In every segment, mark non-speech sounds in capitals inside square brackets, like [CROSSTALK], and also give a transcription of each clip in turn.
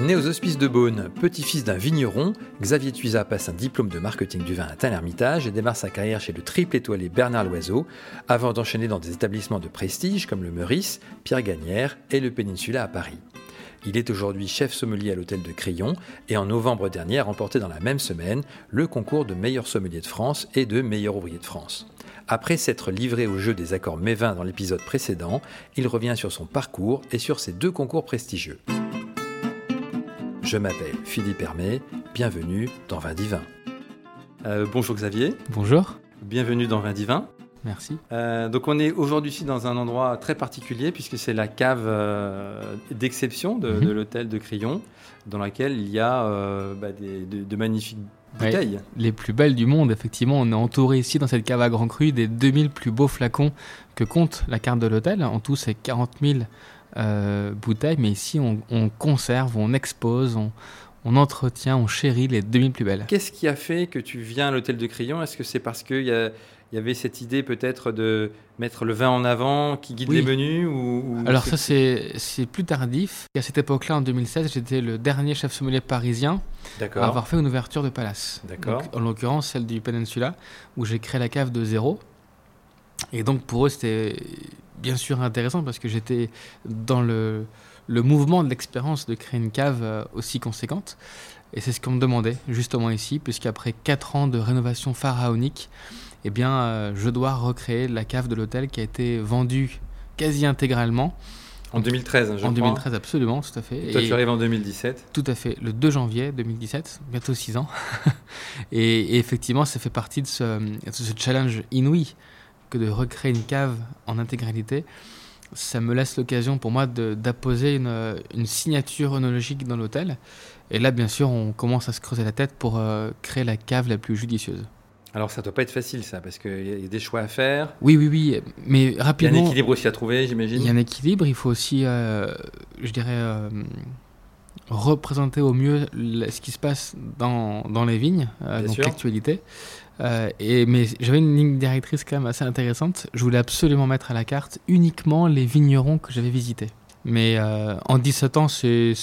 Né aux Hospices de Beaune, petit-fils d'un vigneron, Xavier Tuisa passe un diplôme de marketing du vin à Tain-l'Hermitage et démarre sa carrière chez le triple étoilé Bernard Loiseau, avant d'enchaîner dans des établissements de prestige comme le Meurice, Pierre Gagnère et le Peninsula à Paris. Il est aujourd'hui chef sommelier à l'hôtel de Crillon et en novembre dernier a remporté dans la même semaine le concours de meilleur sommelier de France et de meilleur ouvrier de France. Après s'être livré au jeu des accords mévins dans l'épisode précédent, il revient sur son parcours et sur ses deux concours prestigieux. Je m'appelle Philippe Hermé, bienvenue dans Vin Divin. Euh, bonjour Xavier. Bonjour. Bienvenue dans Vin Divin. Merci. Euh, donc on est aujourd'hui ici dans un endroit très particulier puisque c'est la cave euh, d'exception de, Mhm. de l'hôtel de Crillon dans laquelle il y a euh, bah, des- de, de magnifiques bouteilles. Les plus belles du monde, effectivement. On est entouré ici dans cette cave à Grand Cru des 2000 plus beaux flacons que compte la carte de l'hôtel. En tout, c'est 40 000 euh, bouteilles, mais ici, on, on conserve, on expose, on, on entretient, on chérit les 2000 plus belles. Qu'est-ce qui a fait que tu viens à l'hôtel de Crillon? Est-ce que c'est parce qu'il y, avait cette idée peut-être de mettre le vin en avant qui guide Oui. les menus ou, ou Alors ça, c'est plus tardif. À cette époque-là, en 2016, j'étais le dernier chef sommelier parisien à avoir fait une ouverture de palace. D'accord. En l'occurrence, celle du Peninsula, où j'ai créé la cave de zéro. Et donc pour eux, c'était bien sûr intéressant parce que j'étais dans le, le mouvement de l'expérience de créer une cave euh, aussi conséquente. Et c'est ce qu'on me demandait justement ici, puisqu'après 4 ans de rénovation pharaonique, eh bien, euh, je dois recréer la cave de l'hôtel qui a été vendue quasi intégralement En 2013, hein, je en crois. 2013, absolument, tout à fait. Et toi, Et- tu arrives en 2017. tout à fait, le 2 janvier 2017, bientôt 6 ans. [LAUGHS] et, et effectivement, ça fait partie de ce, de ce challenge inouï que de recréer une cave en intégralité. Ça me laisse l'occasion pour moi d'apposer une, une signature œnologique dans l'hôtel. Et là, bien sûr, on commence à se creuser la tête pour euh, créer la cave la plus judicieuse. Alors ça doit pas être facile ça, parce qu'il y a des choix à faire. Oui, oui, oui, mais Il y a un rapidement. équilibre aussi à trouver, j'imagine. Il y a un équilibre, il faut aussi, euh, je dirais, euh, représenter au mieux ce qui se passe dans, dans les vignes, donc l'actualité. Euh, mais j'avais une ligne directrice quand même assez intéressante. Je voulais absolument mettre à la carte uniquement les vignerons que j'avais visités. Mais euh, en 17 ans, c'est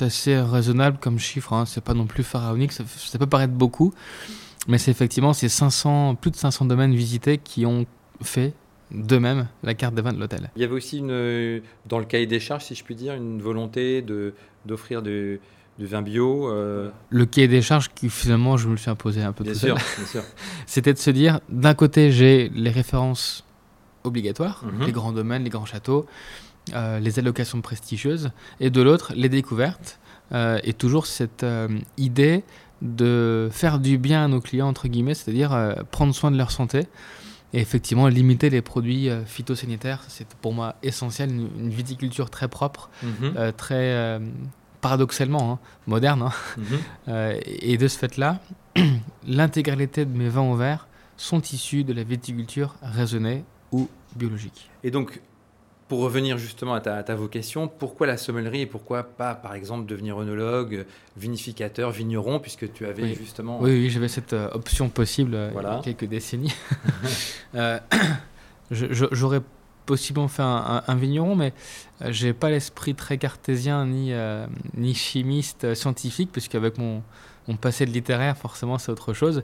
assez raisonnable comme chiffre. Hein. C'est pas non plus pharaonique. Ça, peut paraître beaucoup. Mais c'est effectivement ces 500, plus de 500 domaines visités qui ont fait d'eux-mêmes la carte des vins de l'hôtel. Il y avait aussi dans le cahier des charges, si je puis dire, une volonté de d'offrir du, du vin bio. euh, le cahier des charges qui finalement je me le suis imposé un peu bien tout sûr, seul. bien sûr. [LAUGHS] C'était de se dire, d'un côté j'ai les références obligatoires, Mhm. les grands domaines, les grands châteaux, euh, les allocations prestigieuses, et de l'autre les découvertes, euh, et toujours cette idée de faire du bien à nos clients, entre guillemets, c'est-à-dire prendre soin de leur santé. Et effectivement, limiter les produits phytosanitaires, c'est pour moi essentiel, une, une viticulture très propre, Mhm, très paradoxalement hein, moderne. hein. mhm. Euh, et de ce fait-là, [CLEARS THROAT] l'intégralité de mes vins au verre sont issus de la viticulture raisonnée ou biologique. Et donc, pour revenir justement à ta, à ta vocation, pourquoi la sommellerie et pourquoi pas, par exemple, devenir œnologue, vinificateur, vigneron, puisque tu avais Oui. justement. Oui, oui, j'avais cette euh, option possible euh, Voilà. il y a quelques décennies. [LAUGHS] Euh, [CLEARS THROAT] J'aurais possiblement fait un, vigneron, mais euh, j'ai pas l'esprit très cartésien ni, euh, ni chimiste euh, scientifique, puisqu'avec mon, mon passé de littéraire, forcément, c'est autre chose.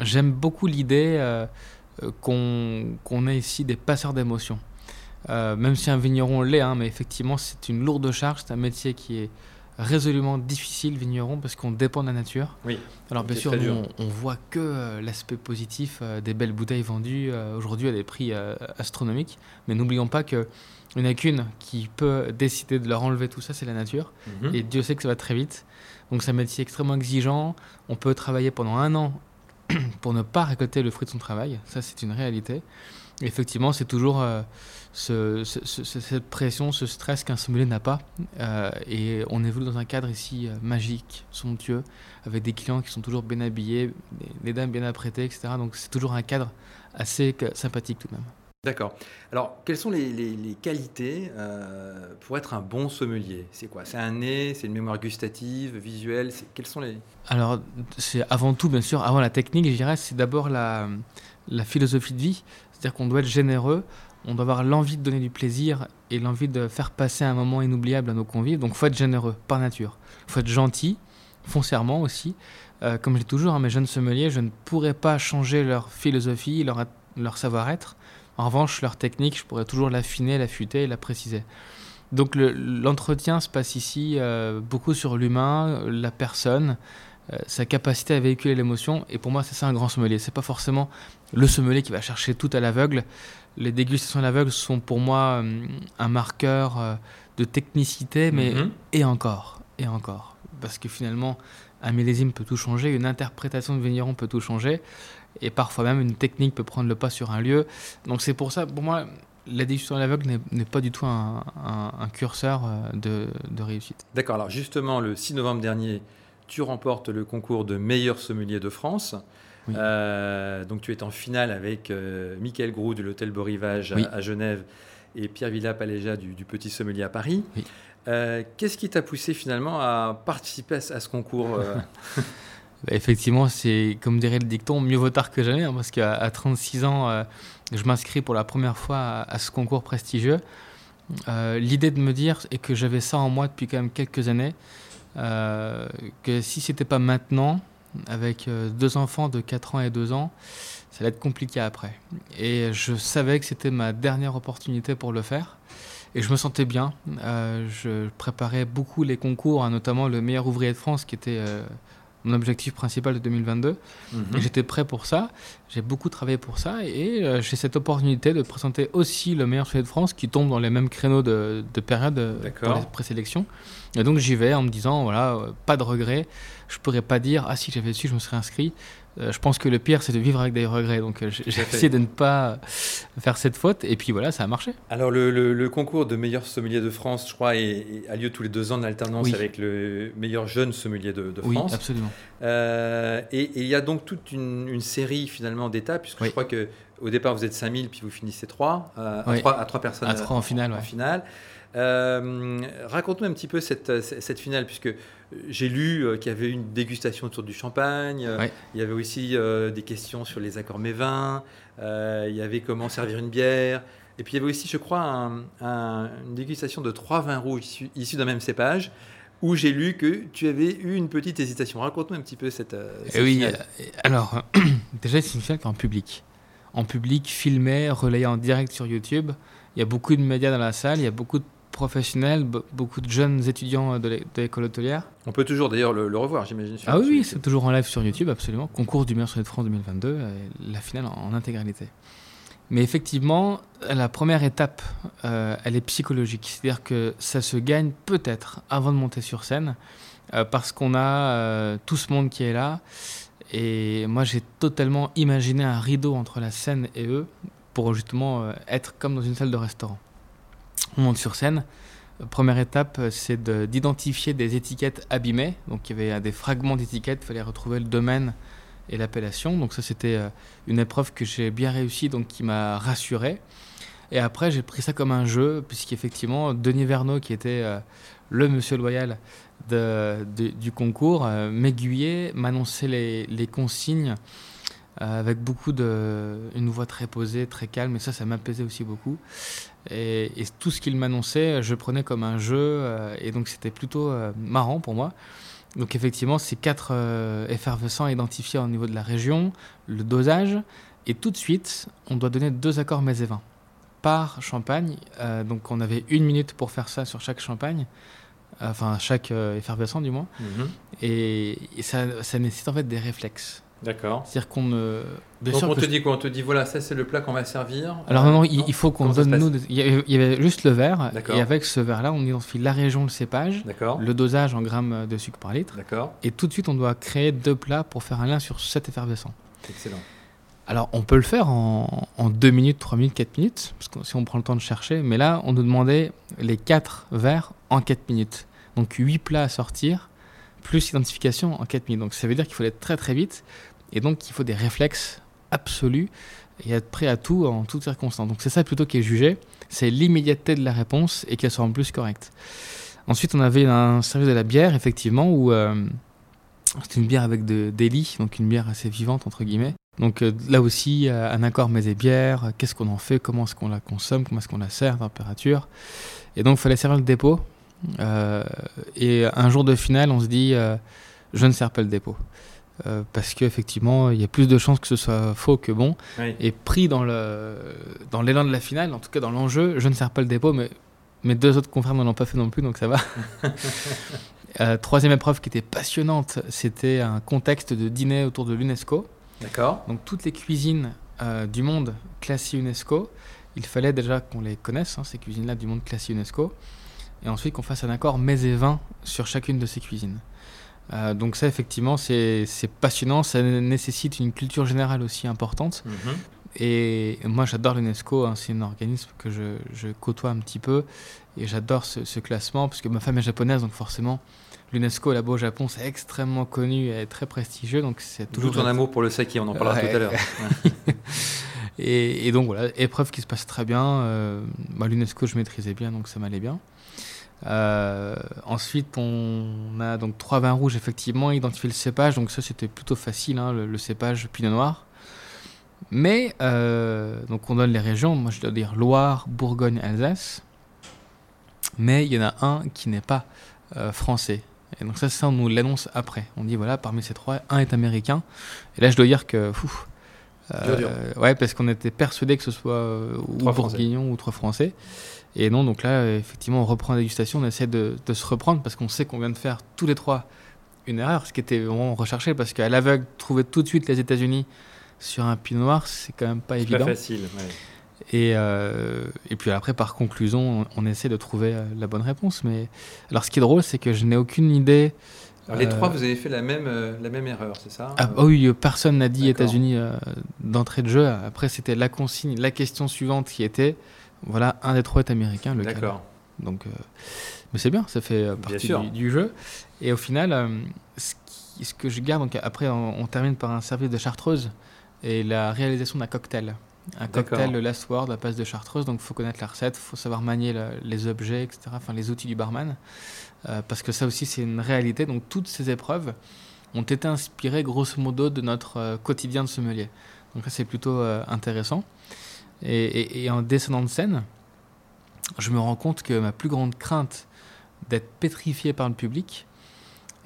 J'aime beaucoup l'idée euh, qu'on qu'on ait ici des passeurs d'émotions. Même si un vigneron l'est, hein, mais effectivement, c'est une lourde charge, c'est un métier qui est résolument difficile, vigneron, parce qu'on dépend de la nature. Oui. Alors bien sûr, nous, on, on voit que euh, l'aspect positif euh, des belles bouteilles vendues euh, aujourd'hui à des prix astronomiques, mais n'oublions pas que il n'y en a qu'une qui peut décider de leur enlever tout ça, c'est la nature. Mhm. Et Dieu sait que ça va très vite. Donc c'est un métier extrêmement exigeant. On peut travailler pendant un an [CLEARS THROAT] pour ne pas récolter le fruit de son travail. Ça, c'est une réalité. Effectivement, c'est toujours euh, ce- ce- ce- cette pression, ce stress qu'un sommelier n'a pas. Euh, et on évolue dans un cadre ici euh, magique, somptueux, avec des clients qui sont toujours bien habillés, des, dames bien apprêtées, etc. Donc c'est toujours un cadre assez que- sympathique tout de même. D'accord. Alors, quelles sont les, les- les qualités euh, pour être un bon sommelier? C'est quoi? C'est un nez? C'est une mémoire gustative, visuelle? Quelles sont les... Alors, c'est avant tout, bien sûr, avant la technique, je dirais, c'est d'abord la, la philosophie de vie. C'est-à-dire qu'on doit être généreux, on doit avoir l'envie de donner du plaisir et l'envie de faire passer un moment inoubliable à nos convives. Donc, faut être généreux par nature. faut être gentil, foncièrement aussi. Euh, comme je dis toujours à mes jeunes sommeliers, je ne pourrais pas changer leur philosophie, leur, leur savoir-être. En revanche, leur technique, je pourrais toujours l'affiner, l'affûter et la préciser. Donc l'entretien se passe ici euh, beaucoup sur l'humain, la personne, sa capacité à véhiculer l'émotion. Et pour moi, c'est ça un grand sommelier. C'est pas forcément le sommelier qui va chercher tout à l'aveugle. Les dégustations à l'aveugle sont pour moi euh, un marqueur de technicité, mais mhm. et encore, et encore. Parce que finalement, un millésime peut tout changer, une interprétation de vigneron peut tout changer, et parfois même une technique peut prendre le pas sur un lieu. Donc c'est pour ça, pour moi, la dégustation à l'aveugle n'est pas du tout un, curseur euh, de, réussite. D'accord, alors justement, le 6 novembre dernier, tu remportes le concours de meilleur sommelier de France. Euh, donc tu es en finale avec euh, Michael Grou de l'hôtel Beau Rivage à, Genève et Pierre Villa Paléja du, Petit Sommelier à Paris. Qu'est-ce qui t'a poussé finalement à participer à, ce concours [LAUGHS] bah, Effectivement, c'est comme dirait le dicton, mieux vaut tard que jamais, hein, parce qu'à 36 ans je m'inscris pour la première fois à, ce concours prestigieux. Euh, l'idée de me dire, et que j'avais ça en moi depuis quand même quelques années, euh, que si c'était pas maintenant, avec euh, deux enfants de 4 ans et 2 ans, ça allait être compliqué après. Et je savais que c'était ma dernière opportunité pour le faire. Et je me sentais bien. je préparais beaucoup les concours, hein, notamment le meilleur ouvrier de France, qui était mon objectif principal de 2022. Mhm. Et j'étais prêt pour ça. J'ai beaucoup travaillé pour ça. Et euh, j'ai cette opportunité de présenter aussi le meilleur sommelier de France qui tombe dans les mêmes créneaux de, période euh, pour les présélections. Et donc j'y vais en me disant, voilà, euh, pas de regret. Je pourrais pas dire, ah si j'avais su, je me serais inscrit. Euh, je pense que le pire, c'est de vivre avec des regrets. Donc, euh, j'ai essayé de ne pas faire cette faute. Et puis voilà, ça a marché. Alors, le, concours de meilleur sommelier de France, je crois, a lieu tous les deux ans en alternance avec le meilleur jeune sommelier de, France. Oui, absolument. Euh, et, il y a donc toute une, série finalement d'étapes, puisque je crois que au départ vous êtes 5000, puis vous finissez 3, à, 3 à 3 personnes. À 3 en finale. En finale. Euh, Raconte-nous un petit peu cette, cette finale, puisque j'ai lu euh, qu'il y avait une dégustation autour du champagne, euh, il y avait aussi des questions sur les accords mévins, il y avait comment servir une bière, et puis il y avait aussi, je crois, une dégustation de trois vins rouges issus, d'un même cépage où j'ai lu que tu avais eu une petite hésitation. Raconte-nous un petit peu cette, cette oui, alors, [CLEARS THROAT] déjà, c'est une finale qui est en public. En public, filmé, relayé en direct sur YouTube. Il y a beaucoup de médias dans la salle, il y a beaucoup de professionnels, beaucoup de jeunes étudiants de l'école hôtelière. On peut toujours d'ailleurs le, revoir, j'imagine. Ah oui, c'est toujours en live sur YouTube, absolument. Concours du meilleur sommelier de France 2022, euh, la finale en, intégralité. Mais effectivement, la première étape, euh, elle est psychologique. C'est-à-dire que ça se gagne peut-être avant de monter sur scène, euh, parce qu'on a tout ce monde qui est là. Et moi, j'ai totalement imaginé un rideau entre la scène et eux, pour justement être comme dans une salle de restaurant on monte sur scène. Première étape, c'est d'identifier des étiquettes abîmées. Donc il y avait des fragments d'étiquettes, il fallait retrouver le domaine et l'appellation. Donc ça, c'était euh, une épreuve que j'ai bien réussi, donc qui m'a rassuré. Et après, j'ai pris ça comme un jeu, puisqu'effectivement, Denis Verneau, qui était euh, le monsieur loyal du concours, euh, m'aiguillait, m'annonçait les, consignes avec beaucoup de. une voix très posée, très calme, et ça, ça m'apaisait aussi beaucoup. Et, tout ce qu'il m'annonçait, je prenais comme un jeu, euh, et donc c'était plutôt euh, marrant pour moi. Donc effectivement, ces quatre euh, effervescents identifiés au niveau de la région, le dosage, et tout de suite, on doit donner deux accords mets et vins par champagne. donc on avait une minute pour faire ça sur chaque champagne, enfin chaque effervescent du moins. Mhm. Et, ça, ça nécessite en fait des réflexes. D'accord. C'est-à-dire qu'on me. Donc on te dit quoi? On te dit voilà, ça c'est le plat qu'on va servir. Alors non, il, faut qu'on donne nous. Il y avait juste le verre. Et avec ce verre-là, on identifie la région, le cépage, le dosage en grammes de sucre par litre. D'accord. Et tout de suite, on doit créer deux plats pour faire un lien sur cet effervescent. Excellent. Alors, on peut le faire en, en 2 minutes, 3 minutes, 4 minutes, parce que si on prend le temps de chercher. Mais là, on nous demandait les 4 verres en 4 minutes. Donc, 8 plats à sortir, plus identification en 4 minutes. Donc, ça veut dire qu'il faut être très très vite. Et donc, il faut des réflexes absolus et être prêt à tout en toutes circonstances. Donc, c'est ça plutôt qui est jugé, c'est l'immédiateté de la réponse et qu'elle soit en plus correcte. Ensuite, on avait un service de la bière, effectivement, où euh, c'était une bière avec de, des lits, donc une bière assez vivante, entre guillemets. Donc là aussi, un accord mets et bière, qu'est-ce qu'on en fait, comment est-ce qu'on la consomme, comment est-ce qu'on la sert, température. Et donc il fallait servir le dépôt. et un jour de finale, on se dit, je ne sers pas le dépôt. Euh, parce qu'effectivement, il y a plus de chances que ce soit faux que bon. Et pris dans l'élan dans de la finale, en tout cas dans l'enjeu, je ne sers pas le dépôt, mais mes deux autres confrères ne l'ont pas fait non plus, donc ça va. [LAUGHS] Euh, troisième épreuve qui était passionnante, c'était un contexte de dîner autour de l'UNESCO. D'accord. Donc toutes les cuisines euh, du monde classées UNESCO, il fallait déjà qu'on les connaisse, hein, ces cuisines-là du monde classé UNESCO, et ensuite qu'on fasse un accord mets et vins sur chacune de ces cuisines. Euh, donc ça, effectivement, c'est passionnant. Ça nécessite une culture générale aussi importante. Mhm. Et moi, j'adore l'UNESCO. Hein. c'est un organisme que je, je, côtoie un petit peu. Et j'adore ce, classement, parce que ma femme est japonaise, donc forcément, l'UNESCO là-bas au Japon, c'est extrêmement connu et très prestigieux. Donc c'est toujours ton amour pour le saké, on en parlera tout à l'heure. [LAUGHS] et, donc voilà, épreuve qui se passe très bien. Euh, bah, L'UNESCO, je maîtrisais bien, donc ça m'allait bien. Euh, ensuite, on a donc trois vins rouges, effectivement, identifier le cépage. Donc ça, c'était plutôt facile, hein, le, cépage Pinot Noir. Mais, euh, donc on donne les régions. Moi, je dois dire Loire, Bourgogne, Alsace. Mais il y en a un qui n'est pas euh, français. Et donc ça, ça, on nous l'annonce après. On dit, voilà, parmi ces trois, un est américain. Et là, je dois dire que... ouais, parce qu'on était persuadé que ce soit ou bourguignon ou trois français. Et non, donc là, effectivement, on reprend la dégustation, on essaie de, se reprendre parce qu'on sait qu'on vient de faire tous les trois une erreur, ce qui était vraiment recherché parce qu'à l'aveugle, trouver tout de suite les États-Unis sur un pinot noir, c'est quand même pas évident. Pas facile, Et, euh, et puis après, par conclusion, on, essaie de trouver euh, la bonne réponse. Mais alors, ce qui est drôle, c'est que je n'ai aucune idée. Alors, les trois, euh, vous avez fait la même, la même erreur, c'est ça ah, Oui, personne n'a dit États-Unis d'entrée de jeu. Après, c'était la consigne, la question suivante qui était voilà, un des trois est américain, le D'accord. Donc, euh, mais c'est bien, ça fait partie du, jeu. Et au final, euh, ce, que je garde, donc après, on, termine par un service de chartreuse et la réalisation d'un cocktail. Un cocktail, le last word, la passe de chartreuse. Donc, il faut connaître la recette, il faut savoir manier les objets, etc. Enfin, les outils du barman. Euh, parce que ça aussi, c'est une réalité. Donc, toutes ces épreuves ont été inspirées, grosso modo, de notre quotidien de sommelier. Donc, ça, c'est plutôt intéressant. Et, en descendant de scène, je me rends compte que ma plus grande crainte d'être pétrifié par le public,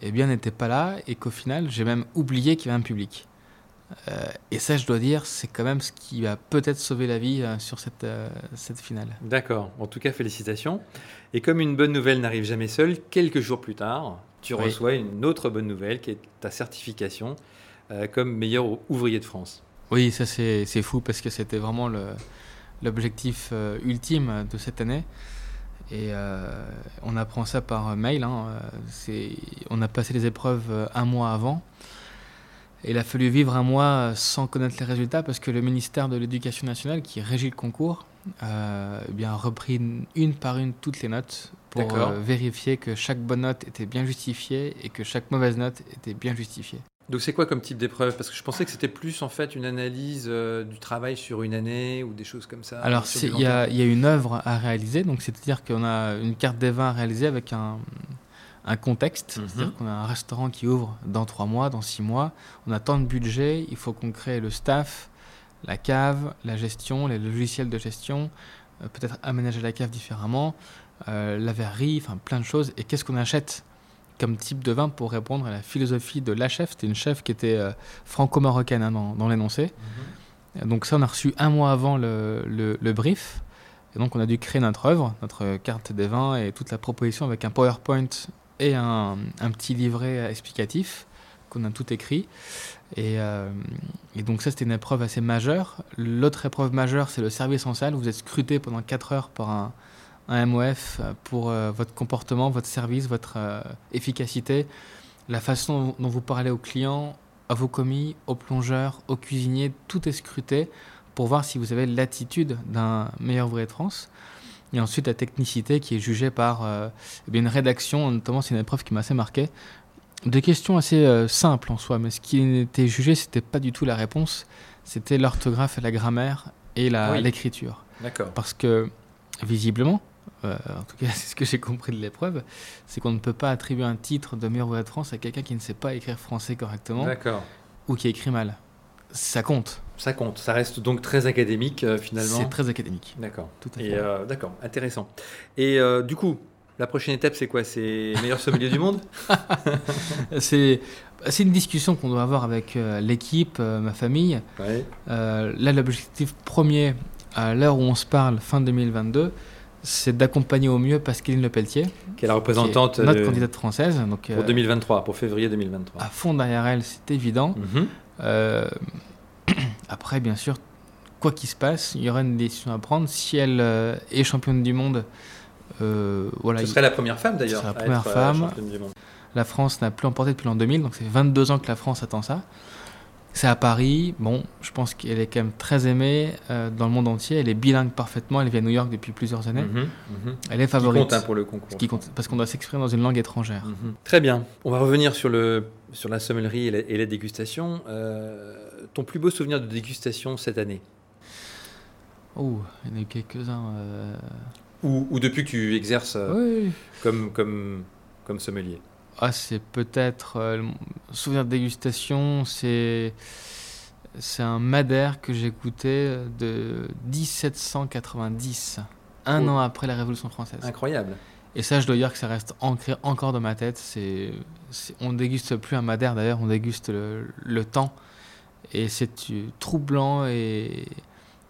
eh bien, n'était pas là et qu'au final, j'ai même oublié qu'il y avait un public. Euh, et ça, je dois dire, c'est quand même ce qui va peut-être sauver la vie euh, sur cette, euh, cette finale. D'accord. En tout cas, félicitations. Et comme une bonne nouvelle n'arrive jamais seule, quelques jours plus tard, tu reçois une autre bonne nouvelle qui est ta certification comme meilleur ouvrier de France. Oui, ça c'est fou parce que c'était vraiment l'objectif euh, ultime de cette année. Et euh, on apprend ça par mail. Hein. On a passé les épreuves euh, un mois avant. Et il a fallu vivre un mois sans connaître les résultats parce que le ministère de l'Éducation nationale, qui régit le concours, eh bien, a repris une, par une toutes les notes pour vérifier que chaque bonne note était bien justifiée et que chaque mauvaise note était bien justifiée. Donc c'est quoi comme type d'épreuve? Parce que je pensais que c'était plus en fait une analyse euh, du travail sur une année ou des choses comme ça. Alors il y, a une œuvre à réaliser, donc c'est-à-dire qu'on a une carte des vins à réaliser avec un, contexte, mhm. c'est-à-dire qu'on a un restaurant qui ouvre dans trois mois, dans six mois, on a tant de budget, il faut qu'on crée le staff, la cave, la gestion, les logiciels de gestion, euh, peut-être aménager la cave différemment, euh, la verrerie, enfin plein de choses. Et qu'est-ce qu'on achète? Comme type de vin pour répondre à la philosophie de la chef. C'était une chef qui était euh, franco-marocaine hein, dans, l'énoncé. Mhm. Donc ça, on a reçu un mois avant le, le, brief. Et donc on a dû créer notre œuvre, notre carte des vins et toute la proposition avec un PowerPoint et un, un petit livret explicatif qu'on a tout écrit. Et, euh, et donc ça, c'était une épreuve assez majeure. L'autre épreuve majeure, c'est le service en salle. Vous êtes scruté pendant 4 heures par un, un MOF pour euh, votre comportement, votre service, votre euh, efficacité, la façon dont vous parlez aux clients, à vos commis, aux plongeurs, aux cuisiniers, tout est scruté pour voir si vous avez l'attitude d'un meilleur de France. Et ensuite, la technicité qui est jugée par euh, eh une rédaction, notamment c'est une épreuve qui m'a assez marqué, de questions assez simples en soi, mais ce qui était jugé, c'était pas du tout la réponse, c'était l'orthographe et la grammaire et l'écriture. D'accord. Parce que, visiblement, euh, en tout cas [LAUGHS] c'est ce que j'ai compris de l'épreuve, c'est qu'on ne peut pas attribuer un titre de meilleur voix de France à quelqu'un qui ne sait pas écrire français correctement ou qui écrit mal. Ça compte. Ça compte. Ça reste donc très académique finalement. C'est très académique. D'accord. Tout à fait. d'accord, intéressant. Et du coup, la prochaine étape, c'est quoi? C'est meilleur sommelier du monde? [LAUGHS] C'est c'est une discussion qu'on doit avoir avec euh, l'équipe, euh, ma famille. Ouais. Euh, là, l'objectif premier, à l'heure où on se parle, fin 2022, c'est d'accompagner au mieux Pascaline Le Pelletier, qui est la représentante qui est notre de- candidate française. Donc, pour euh, 2023, pour février 2023. à fond derrière elle, c'est évident. Mhm. Euh, [CLEARS THROAT] après, bien sûr, quoi qu'il se passe, il y aura une décision à prendre. Si elle euh, est championne du monde, euh, voilà, Ce serait la première femme d'ailleurs. La première euh, femme. championne du monde. la France n'a plus emporté depuis l'an 2000, donc c'est 22 ans que la France attend ça. C'est à Paris. Bon, je pense qu'elle est quand même très aimée euh, dans le monde entier. Elle est bilingue parfaitement. Elle vit à New York depuis plusieurs années. Mhm, mhm. Elle est Qui favorite. compte hein, pour le concours. Ce qui compte, parce qu'on doit s'exprimer dans une langue étrangère. Mhm. Très bien. On va revenir sur, le, sur la sommellerie et la, et la dégustation. Euh, ton plus beau souvenir de dégustation cette année? Oh, il y en a eu quelques-uns. euh, ou, ou depuis que tu exerces oui. comme, comme, comme sommelier? Ah, c'est peut-être euh, souvenir de dégustation. C'est c'est un Madère que j'ai goûté de 1790, un Oh. an après la Révolution française. Incroyable. Et ça, je dois dire que ça reste ancré encore dans ma tête. C'est, on déguste plus un Madère d'ailleurs, on déguste le, le temps. Et c'est euh, troublant et,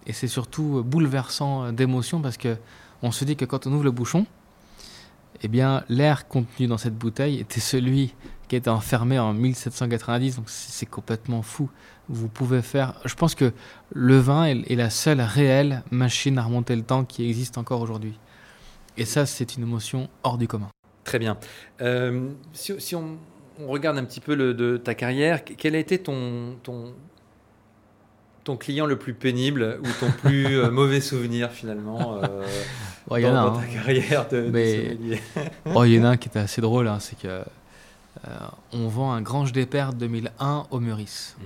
et c'est surtout bouleversant d'émotion parce que on se dit que quand on ouvre le bouchon, eh bien, l'air contenu dans cette bouteille était celui qui était enfermé en 1790. Donc c'est complètement fou. Vous pouvez faire. Je pense que le vin est, la seule réelle machine à remonter le temps qui existe encore aujourd'hui. Et ça, c'est une émotion hors du commun. Très bien. Euh, si on, regarde un petit peu de ta carrière, quel a été ton, ton, ton client le plus pénible ou ton plus euh, mauvais souvenir finalement euh, Oh, il y en dans, a dans un. ta carrière de, de Mais- sommelier [LAUGHS] Oh, il y en a un qui était assez drôle, hein, c'est que euh, on vend un Grange des Pères 2001 au Meurice.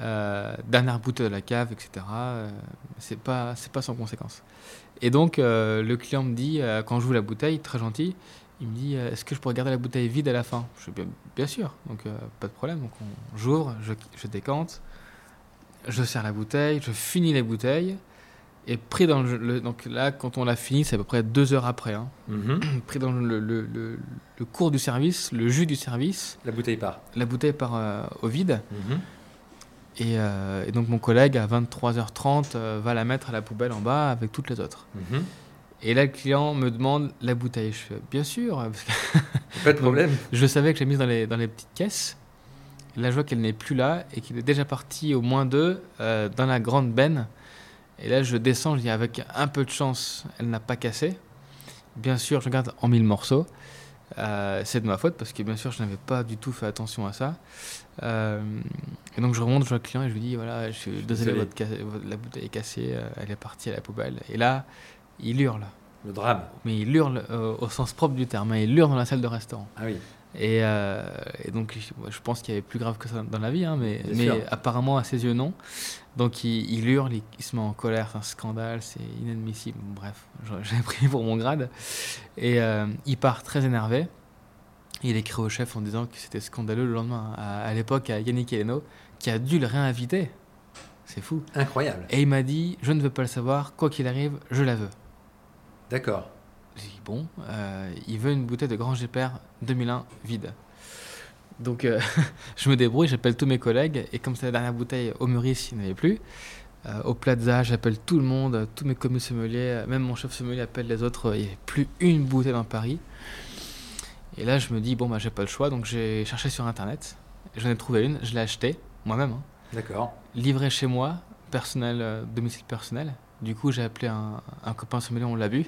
Euh, dernière bouteille de la cave, etc. euh, c'est pas, c'est pas sans conséquence. Et donc, euh, le client me dit, euh, quand je joue la bouteille, très gentil, il me dit, est-ce que je pourrais garder la bouteille vide à la fin? Je dis, bien, bien sûr, donc pas de problème. Donc, on- j'ouvre, je, je décante, je sers la bouteille, je finis les bouteilles. Et pris dans le, le- donc là, quand on l'a fini, c'est à peu près deux heures après. hein, Mhm. [CLEARS THROAT] pris dans le, le- cours du service, le jus du service, La bouteille part. la bouteille part euh, au vide. Mhm. Et, euh, et donc mon collègue à 23h30 euh, va la mettre à la poubelle en bas avec toutes les autres. Mhm. Et là le client me demande la bouteille. Je fais bien sûr, parce [LAUGHS] que Pas de problème. je savais que j'ai mise dans les, dans les petites caisses. Et là je vois qu'elle n'est plus là et qu'il est déjà parti au moins deux euh, dans la grande benne. Et là je descends, je dis avec un peu de chance, elle n'a pas cassé. Bien sûr, je regarde en mille morceaux. Euh, c'est de ma faute parce que bien sûr je n'avais pas du tout fait attention à ça. Euh, et donc je remonte, je vois le client et je lui dis voilà, je suis désolé, votre ca- la bouteille est cassée, euh, elle est partie à la poubelle. Et là, il hurle. Le drame. Mais il hurle euh, au sens propre du terme, hein, il hurle dans la salle de restaurant. Ah oui. Et, euh, et donc je, pense qu'il y avait plus grave que ça dans la vie, hein, mais, apparemment à ses yeux non. Donc il, il hurle, il, il se met en colère, c'est un scandale, c'est inadmissible. Bref, [LAUGHS] j'ai pris pour mon grade. Et euh, il part très énervé. Il écrit au chef en disant que c'était scandaleux le lendemain. À, à l'époque, à Yannick Heleno, qui a dû le réinviter. C'est fou. Incroyable. Et il m'a dit Je ne veux pas le savoir, quoi qu'il arrive, je la veux. D'accord. J'ai dit Bon, euh, il veut une bouteille de Grand Père 2001 vide. Donc euh, [LAUGHS] je me débrouille, j'appelle tous mes collègues. Et comme c'est la dernière bouteille au Meurice, il n'y en avait plus. Euh, au Plaza, j'appelle tout le monde, tous mes commis sommeliers, même mon chef sommelier appelle les autres. Il n'y avait plus une bouteille dans Paris. Et là, je me dis Bon, bah, j'ai pas le choix. Donc j'ai cherché sur internet. J'en ai trouvé une, je l'ai achetée moi-même. hein D'accord. livré chez moi, personnel, domicile personnel. Du coup, j'ai appelé un, un copain sommelier, on l'a bu.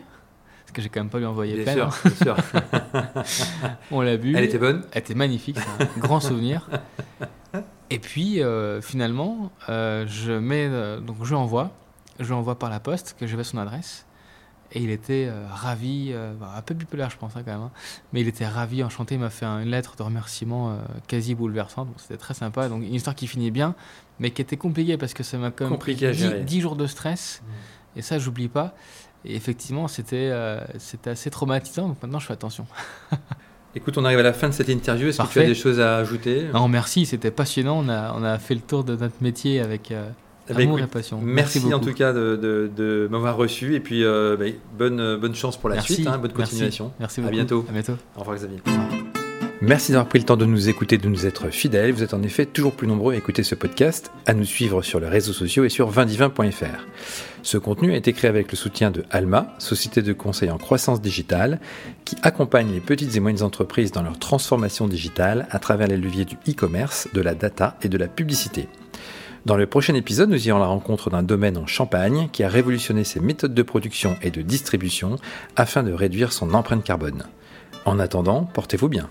Parce que j'ai quand même pas lui envoyé Bien plein. sûr, hein. bien sûr. [LAUGHS] On l'a bu. Elle était bonne Elle était magnifique, c'est un grand souvenir. Et puis, euh, finalement, euh, je mets, euh, donc je envoie, je envoie par la poste que j'avais son adresse. Et il était euh, ravi, bah, un peu bipolaire, je pense, hein, quand même. hein. mais il était ravi, enchanté. Il m'a fait une lettre de remerciement quasi bouleversante. Donc, c'était très sympa. Donc, une histoire qui finit bien, mais qui était compliquée parce que ça m'a quand même Compliqué pris gérer. 10 jours de stress. Et ça, j'oublie pas. Et effectivement, c'était euh, c'était assez traumatisant. Donc, maintenant, je fais attention. [LAUGHS] Écoute, on arrive à la fin de cette interview. Est-ce que tu as des choses à ajouter? Non, merci, c'était passionnant. On a, on a fait le tour de notre métier avec euh, ben, amour écoute, et passion. Merci, en beaucoup. tout cas de, de- de m'avoir reçu et puis euh, bah, bonne, bonne chance pour la Merci, suite, hein, bonne merci, continuation. Merci À beaucoup. bientôt. À bientôt. Au revoir Xavier. Merci d'avoir pris le temps de nous écouter, de nous être fidèles. Vous êtes en effet toujours plus nombreux à écouter ce podcast, à nous suivre sur les réseaux sociaux et sur vindivin.fr. Ce contenu a été créé avec le soutien de Alma, société de conseil en croissance digitale, qui accompagne les petites et moyennes entreprises dans leur transformation digitale à travers les leviers du e-commerce, de la data et de la publicité. Dans le prochain épisode, nous irons à la rencontre d'un domaine en Champagne qui a révolutionné ses méthodes de production et de distribution afin de réduire son empreinte carbone. En attendant, portez-vous bien.